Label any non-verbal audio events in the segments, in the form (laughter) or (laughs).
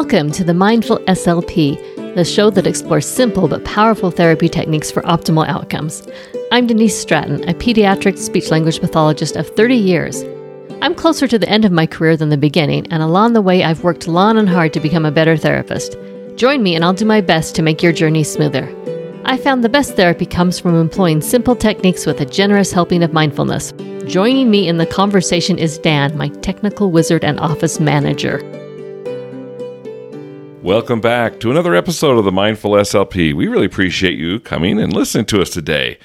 Welcome to the Mindful SLP, the show that explores simple but powerful therapy techniques for optimal outcomes. I'm Denise Stratton, a pediatric speech language pathologist of 30 years. I'm closer to the end of my career than the beginning, and along the way, I've worked long and hard to become a better therapist. Join me, and I'll do my best to make your journey smoother. I found the best therapy comes from employing simple techniques with a generous helping of mindfulness. Joining me in the conversation is Dan, my technical wizard and office manager. Welcome back to another episode of the Mindful SLP. We really appreciate you coming and listening to us today.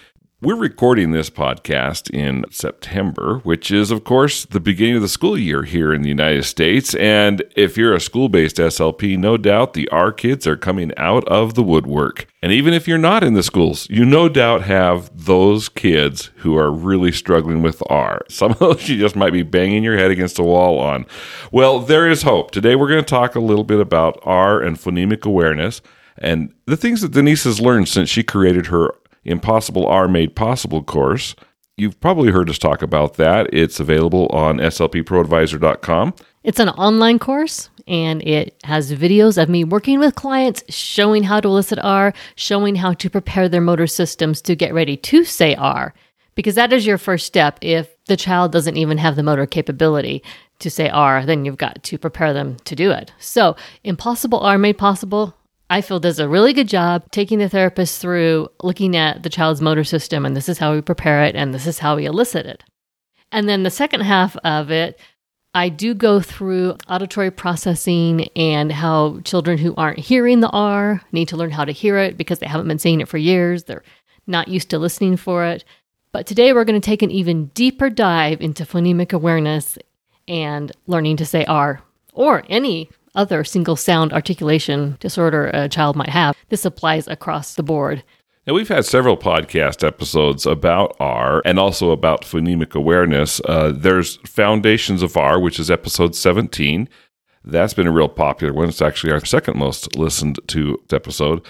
We're recording this podcast in September, which is, of course, the beginning of the school year here in the United States. And if you're a school based SLP, no doubt the R kids are coming out of the woodwork. And even if you're not in the schools, you no doubt have those kids who are really struggling with R. (laughs) Some of those you just might be banging your head against a wall on. Well, there is hope. Today we're going to talk a little bit about R and phonemic awareness and the things that Denise has learned since she created her Impossible R Made Possible course. You've probably heard us talk about that. It's available on slpproadvisor.com. It's an online course and it has videos of me working with clients, showing how to elicit R, showing how to prepare their motor systems to get ready to say R, because that is your first step. If the child doesn't even have the motor capability to say R, then you've got to prepare them to do it. So, Impossible R Made Possible I feel does a really good job taking the therapist through looking at the child's motor system and this is how we prepare it and this is how we elicit it. And then the second half of it, I do go through auditory processing and how children who aren't hearing the R need to learn how to hear it because they haven't been saying it for years. They're not used to listening for it. But today we're going to take an even deeper dive into phonemic awareness and learning to say R or any other single sound articulation disorder a child might have. This applies across the board. Now, we've had several podcast episodes about R and also about phonemic awareness. Uh, there's Foundations of R, which is episode 17. That's been a real popular one. It's actually our second most listened to episode.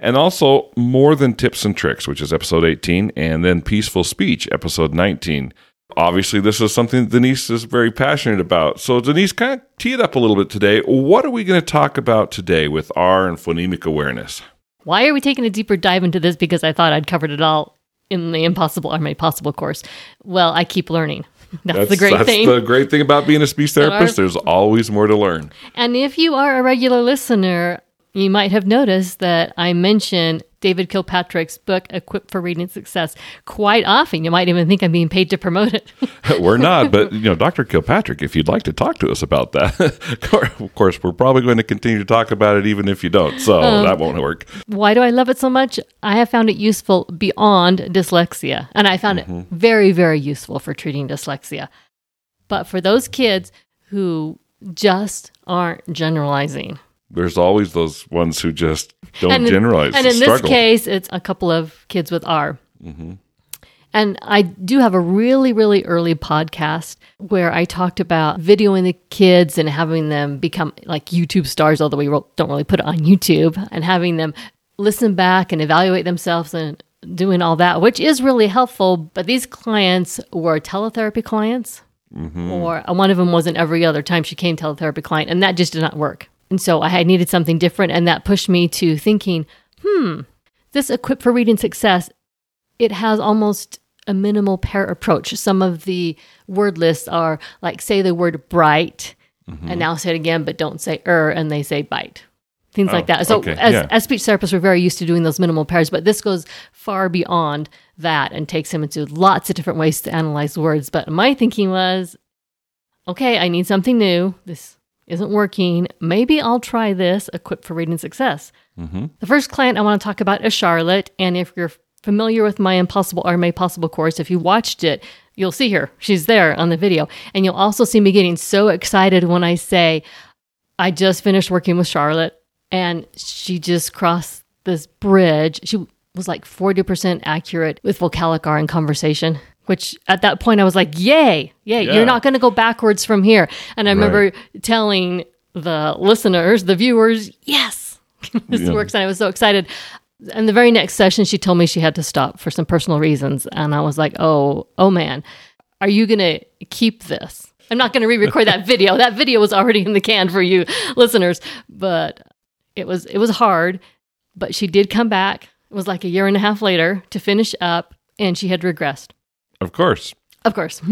And also More Than Tips and Tricks, which is episode 18, and then Peaceful Speech, episode 19. Obviously, this is something Denise is very passionate about. So, Denise, kind of tee it up a little bit today. What are we going to talk about today with R and phonemic awareness? Why are we taking a deeper dive into this? Because I thought I'd covered it all in the Impossible R Made Possible course. Well, I keep learning. That's, (laughs) that's the great that's thing. the great thing about being a speech therapist. There's always more to learn. And if you are a regular listener, you might have noticed that I mention David Kilpatrick's book, Equipped for Reading Success, quite often. You might even think I'm being paid to promote it. (laughs) we're not, but you know, Dr. Kilpatrick, if you'd like to talk to us about that, (laughs) of course, we're probably going to continue to talk about it even if you don't. So um, that won't work. Why do I love it so much? I have found it useful beyond dyslexia, and I found mm-hmm. it very, very useful for treating dyslexia. But for those kids who just aren't generalizing, there's always those ones who just don't and generalize. and in struggle. this case, it's a couple of kids with R. Mm-hmm. And I do have a really, really early podcast where I talked about videoing the kids and having them become like YouTube stars, although we don't really put it on YouTube, and having them listen back and evaluate themselves and doing all that, which is really helpful. But these clients were teletherapy clients, mm-hmm. or one of them wasn't every other time she came teletherapy client, and that just did not work. And so I needed something different. And that pushed me to thinking, hmm, this Equipped for Reading Success, it has almost a minimal pair approach. Some of the word lists are like, say the word bright, mm-hmm. and now say it again, but don't say er, and they say bite. Things oh, like that. So, okay. as, yeah. as speech therapists, we're very used to doing those minimal pairs, but this goes far beyond that and takes him into lots of different ways to analyze words. But my thinking was, okay, I need something new. This isn't working. Maybe I'll try this, Equipped for Reading Success. Mm-hmm. The first client I want to talk about is Charlotte. And if you're familiar with my Impossible R Made Possible course, if you watched it, you'll see her. She's there on the video. And you'll also see me getting so excited when I say, I just finished working with Charlotte and she just crossed this bridge. She was like 40% accurate with vocalic R in conversation which at that point I was like, yay, yay, yeah. you're not going to go backwards from here. And I remember right. telling the listeners, the viewers, yes, (laughs) this yeah. works. And I was so excited. And the very next session, she told me she had to stop for some personal reasons. And I was like, oh, oh man, are you going to keep this? I'm not going to re-record that (laughs) video. That video was already in the can for you listeners, but it was it was hard. But she did come back. It was like a year and a half later to finish up, and she had regressed. Of course. Of course. (laughs)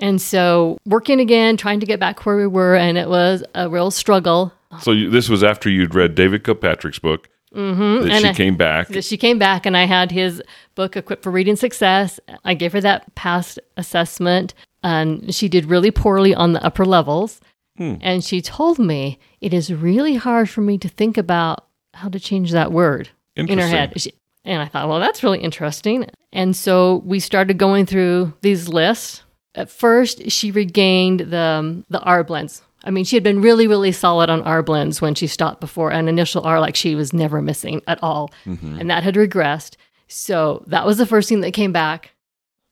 And so working again, trying to get back where we were, and it was a real struggle. So you, this was after you'd read David Kilpatrick's book. Mm-hmm. That And she I- came back. She came back, and I had his book, Equipped for Reading Success. I gave her that PAST assessment, and she did really poorly on the upper levels. And she told me it is really hard for me to think about how to change that word in her head. She, and I thought, well, that's really interesting. And so we started going through these lists. At first, she regained the um, the R blends. I mean, she had been really, really solid on R blends when she stopped before an initial R, like she was never missing at all, and that had regressed. So that was the first thing that came back.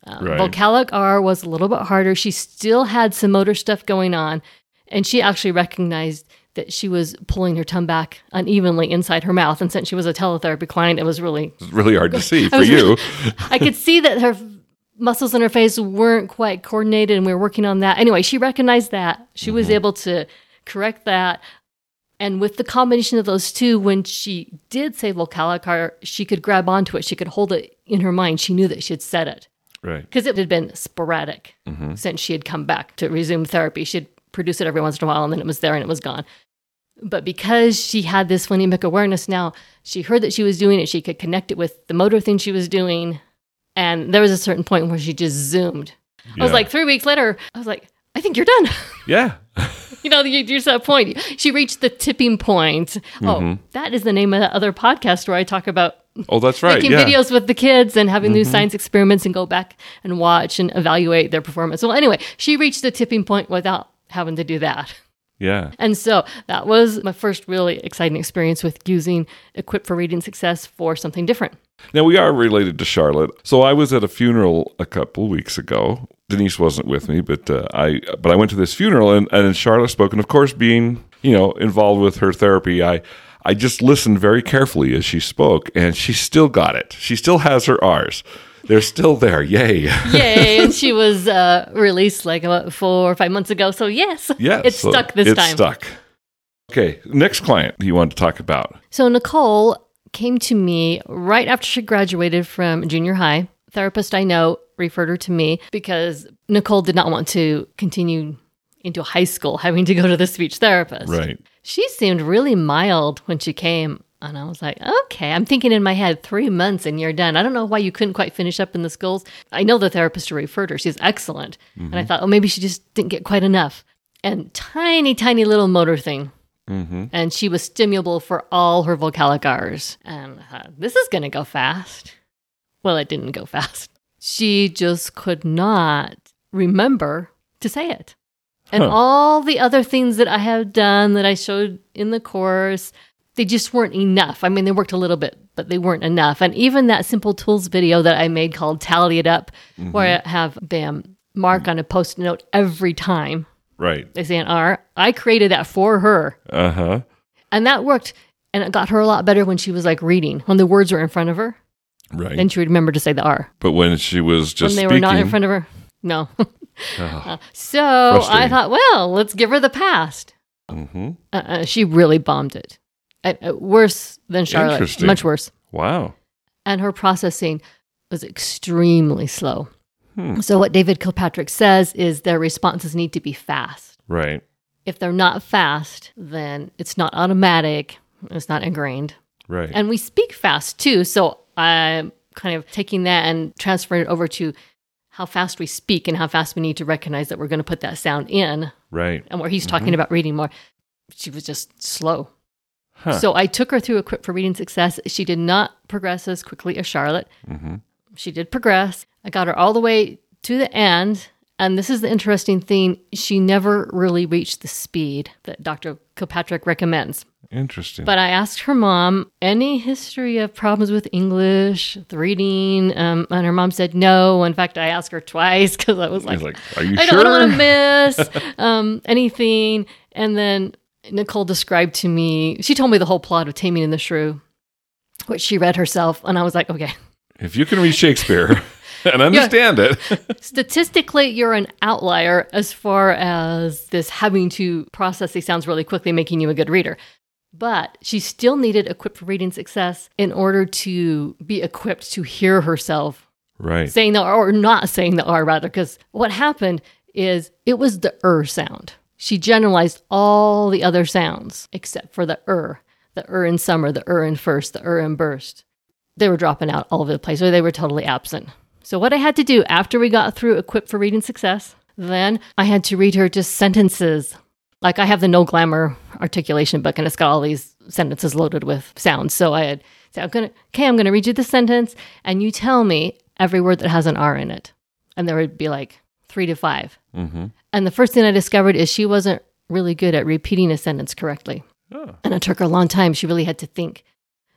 Um, Right. Vocalic R was a little bit harder. She still had some motor stuff going on, and she actually recognized that she was pulling her tongue back unevenly inside her mouth. And since she was a teletherapy client, it was really It's really hard to (laughs) see for was you. I could see that her muscles in her face weren't quite coordinated, and we were working on that. Anyway, she recognized that. She was mm-hmm. able to correct that. And with the combination of those two, when she did say vocalic, she could grab onto it. She could hold it in her mind. She knew that she had said it Right. because it had been sporadic mm-hmm. since she had come back to resume therapy. She'd produce it every once in a while and then it was there and it was gone. But because she had this phonemic awareness now, she heard that she was doing it. She could connect it with the motor thing she was doing. And there was a certain point where she just zoomed. I was like, three weeks later, I was like, I think you're done. (laughs) Yeah. you know, you reach that point. She reached the tipping point. Oh, that is the name of that other podcast where I talk about Oh, that's right. making yeah. Mm-hmm. videos with the kids and having new science experiments and go back and watch and evaluate their performance. Well, anyway, she reached the tipping point without having to do that. Yeah. And so that was my first really exciting experience with using Equip for Reading Success for something different. Now we are related to Charlotte. So I was at a funeral a couple weeks ago. Denise wasn't with me, but uh, I but I went to this funeral and and Charlotte spoke, and of course, being you know involved with her therapy, I I just listened very carefully as she spoke, and she still got it. She still has her R's. They're still there. Yay! (laughs) Yay. and she was uh, released like about four or five months ago. So, yes, (laughs) Yeah, it so stuck this it's time. stuck. Okay, next client you want to talk about? So Nicole came to me right after she graduated from junior high. Therapist I know referred her to me because Nicole did not want to continue into high school having to go to the speech therapist. Right. She seemed really mild when she came. And I was like, okay, I'm thinking in my head, three months and you're done. I don't know why you couldn't quite finish up in the schools. I know the therapist who referred her. She's excellent. And I mm-hmm. thought, oh, maybe she just didn't get quite enough. And tiny, tiny little motor thing mm-hmm. and she was stimulable for all her vocalic R's. And I thought, this is going to go fast. Well, it didn't go (laughs) fast. She just could not remember to say it. And Huh. all the other things that I have done that I showed in the course, they just weren't enough. I mean, they worked a little bit, but they weren't enough. And even that simple tools video that I made called Tally It Up, where I have Bam mark on a post note every time Right. they say an R, I created that for her. Uh huh. And that worked. And it got her a lot better when she was like reading, when the words were in front of her. Right. Then she would remember to say the R. but when she was just when they speaking, were not in front of her, no. (laughs) (laughs) Uh, so I thought, well, let's give her the PAST. hmm Uh, uh, she really bombed it. Uh, uh, worse than Charlotte. Much worse. Wow. And her processing was extremely slow. Hmm. So, what David Kilpatrick says is their responses need to be fast. Right. If they're not fast, then it's not automatic, it's not ingrained. Right. And we speak fast too. So I'm kind of taking that and transferring it over to how fast we speak and how fast we need to recognize that we're going to put that sound in. right. And where he's talking about reading more, she was just slow. Huh. So I took her through Equipped for Reading Success. She did not progress as quickly as Charlotte. Mhm. She did progress. I got her all the way to the end. And this is the interesting thing. She never really reached the speed that Dr. Kilpatrick recommends. Interesting. But I asked her mom any history of problems with English, with reading, um, and her mom said no. In fact, I asked her twice (laughs) because I was like, like, are you I sure? don't want to miss um, anything. And then Nicole described to me, she told me the whole plot of Taming in the Shrew, which she read herself, and I was like, okay. if you can read Shakespeare, (laughs) and understand it. (laughs) Statistically, you're an outlier as far as this having to process these sounds really quickly, making you a good reader. But she still needed equipped for reading success in order to be equipped to hear herself right. saying the R or not saying the R rather, because what happened is it was the er sound. She generalized all the other sounds except for the er, the er in summer, the er in first, the er in burst. They were dropping out all over the place or they were totally absent. So, what I had to do after we got through Equipped for Reading Success, then I had to read her just sentences. Like I have the No Glamour articulation book and it's got all these sentences loaded with sounds. So I had say, I'm gonna okay, I'm gonna read you the sentence and you tell me every word that has an R in it. And there would be like three to 5 Mm-hmm. And the first thing I discovered is she wasn't really good at repeating a sentence correctly. Oh. And it took her a long time. She really had to think.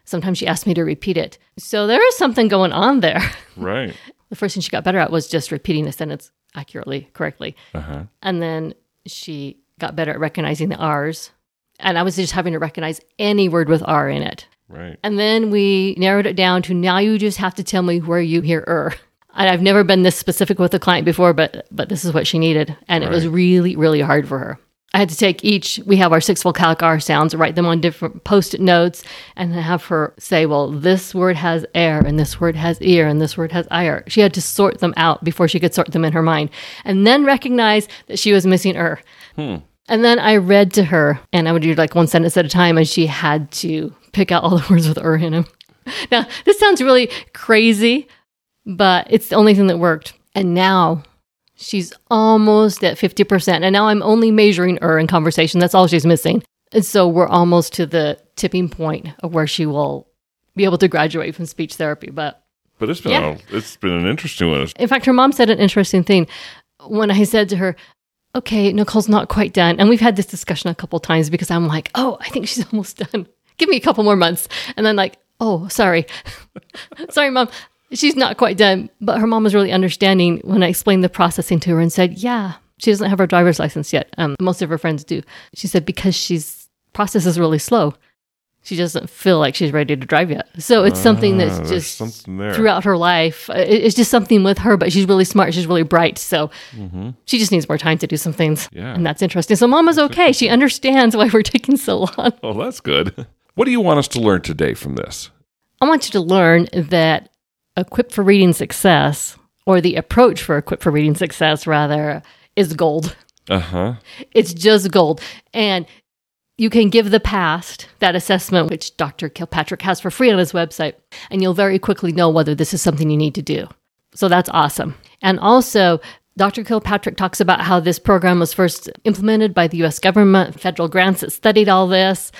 Sometimes she asked me to repeat it. So there is something going on there. (laughs) Right. The first thing she got better at was just repeating a sentence accurately, correctly. Uh huh. And then she got better at recognizing the R's. And I was just having to recognize any word with R in it. Right. And then we narrowed it down to now you just have to tell me where you hear er. And I've never been this specific with a client before, but but this is what she needed. And it was really, really hard for her. I had to take each, we have our six vocalic R sounds, write them on different post it notes, and then have her say, well, this word has air, and this word has ear, and this word has ire. She had to sort them out before she could sort them in her mind, and then recognize that she was missing er. And then I read to her, and I would do like one sentence at a time, and she had to pick out all the words with er in them. (laughs) Now, this sounds really crazy, but it's the only thing that worked. And now she's almost at 50%. And now I'm only measuring her in conversation. That's all she's missing. And so we're almost to the tipping point of where she will be able to graduate from speech therapy. But But it's been Yeah. a, it's been an interesting one. in fact, her mom said an interesting thing when I said to her, Okay, Nicole's not quite done. And we've had this discussion a couple times because I'm like, Oh, I think she's (laughs) almost done. Give me a couple more months. And then, like, Oh, sorry. (laughs) sorry, mom. She's not quite done. But her mom was really understanding when I explained the processing to her and said, Yeah, she doesn't have her driver's license yet. Um, most of her friends do. She said, Because she's process is really slow. She doesn't feel like she's ready to drive yet. So it's something Ah, that's there's just something there. throughout her life. It's just something with her, but she's really smart. She's really bright. So Mm-hmm. she just needs more time to do some things. Yeah. And that's interesting. So Mama's okay. She understands why we're taking so long. Oh, that's good. What do you want us to learn today from this? I want you to learn that Equipped for Reading Success, or the approach for Equipped for Reading Success, rather, is gold. Uh huh. It's just gold. And you can give the PAST that assessment, which Dr. Kilpatrick has for free on his website, and you'll very quickly know whether this is something you need to do. So that's awesome. And also, Dr. Kilpatrick talks about how this program was first implemented by the US government, federal grants that studied all this.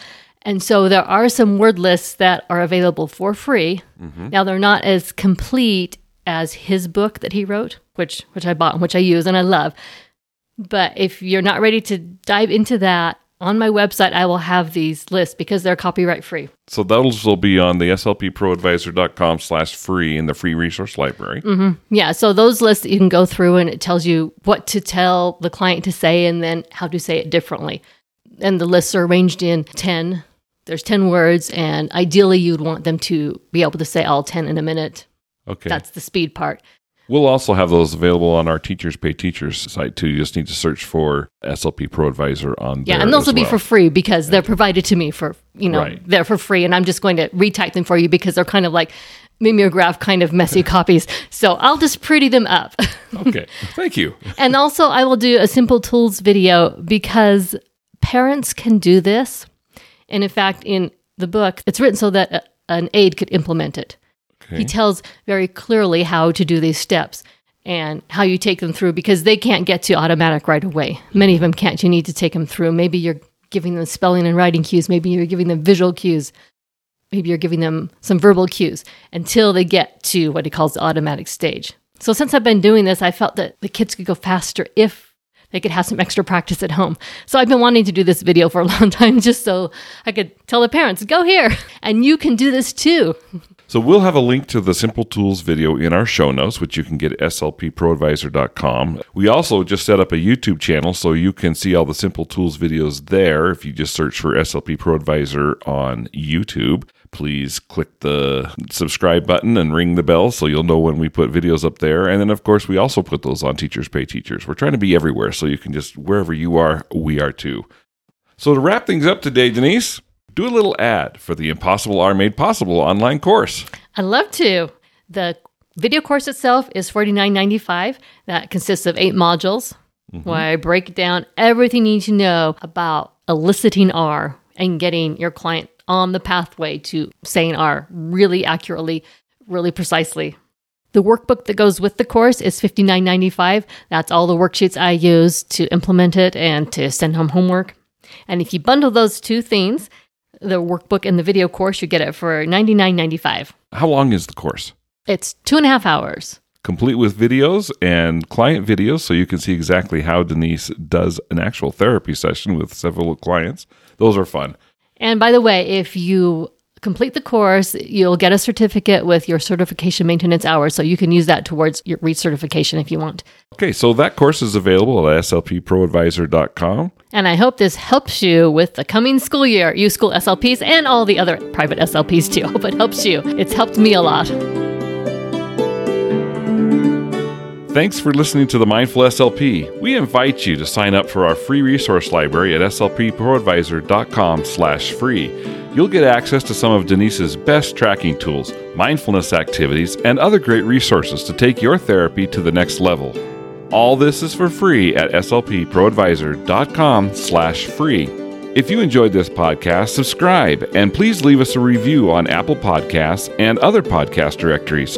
And so there are some word lists that are available for free. Mm-hmm. Now they're not as complete as his book that he wrote, which which I bought and which I use and I love. But if you're not ready to dive into that, on my website I will have these lists because they're copyright free. So those will be on the slpproadvisor.com slash free in the free resource library. Mm-hmm. Yeah, so those lists you can go through and it tells you what to tell the client to say and then how to say it differently. And the lists are arranged in 10. There's 10 words and ideally you'd want them to be able to say all 10 in a minute. Okay. That's the speed part. We'll also have those available on our Teachers Pay Teachers site too. You just need to search for SLP Pro Advisor on Yeah, and those will be for free because they're provided to me for, you know, Right. they're for free and I'm just going to retype them for you because they're kind of like mimeograph kind of messy (laughs) copies. So I'll just pretty them up. (laughs) Okay. Thank you. and also, I will do a simple tools video because parents can do this. And in fact, in the book, it's written so that a, an aide could implement it. He tells very clearly how to do these steps and how you take them through because they can't get to automatic right away. Many of them can't. You need to take them through. Maybe you're giving them spelling and writing cues. Maybe you're giving them visual cues. Maybe you're giving them some verbal cues until they get to what he calls the automatic stage. So since I've been doing this, I felt that the kids could go faster if they could have some extra practice at home. So I've been wanting to do this video for a (laughs) long time just so I could tell the parents, go here (laughs) and you can do this too. So we'll have a link to the Simple Tools video in our show notes, which you can get at slpproadvisor.com. We also just set up a YouTube channel so you can see all the Simple Tools videos there if you just search for SLP Pro Advisor on YouTube. Please click the subscribe button and ring the bell so you'll know when we put videos up there. And then, of course, we also put those on Teachers Pay Teachers. We're trying to be everywhere so you can just, wherever you are, we are too. So to wrap things up today, Denise, do a little ad for the Impossible R Made Possible online course. I'd love to. The video course itself is $49.95. That consists of eight modules mm-hmm. where I break down everything you need to know about eliciting R and getting your client on the pathway to saying R really accurately, really precisely. The workbook that goes with the course is $59.95. That's all the worksheets I use to implement it and to send home homework. And if you bundle those two things, the workbook and the video course, you get it for $99.95. How long is the course? It's two and a half hours. Complete with videos and client videos, so you can see exactly how Denise does an actual therapy session with several clients. Those are fun. And by the way, if you complete the course, you'll get a certificate with your certification maintenance hours. So you can use that towards your recertification if you want. Okay, so that course is available at slpproadvisor.com. And I hope this helps you with the coming school year, you school SLPs and all the other private SLPs too. I (laughs) hope it helps you. It's helped me a lot. Thanks for listening to the Mindful SLP. We invite you to sign up for our free resource library at slpproadvisor.com slash free. You'll get access to some of Denise's best tracking tools, mindfulness activities, and other great resources to take your therapy to the next level. All this is for free at slpproadvisor.com slash free. If you enjoyed this podcast, subscribe and please leave us a review on Apple Podcasts and other podcast directories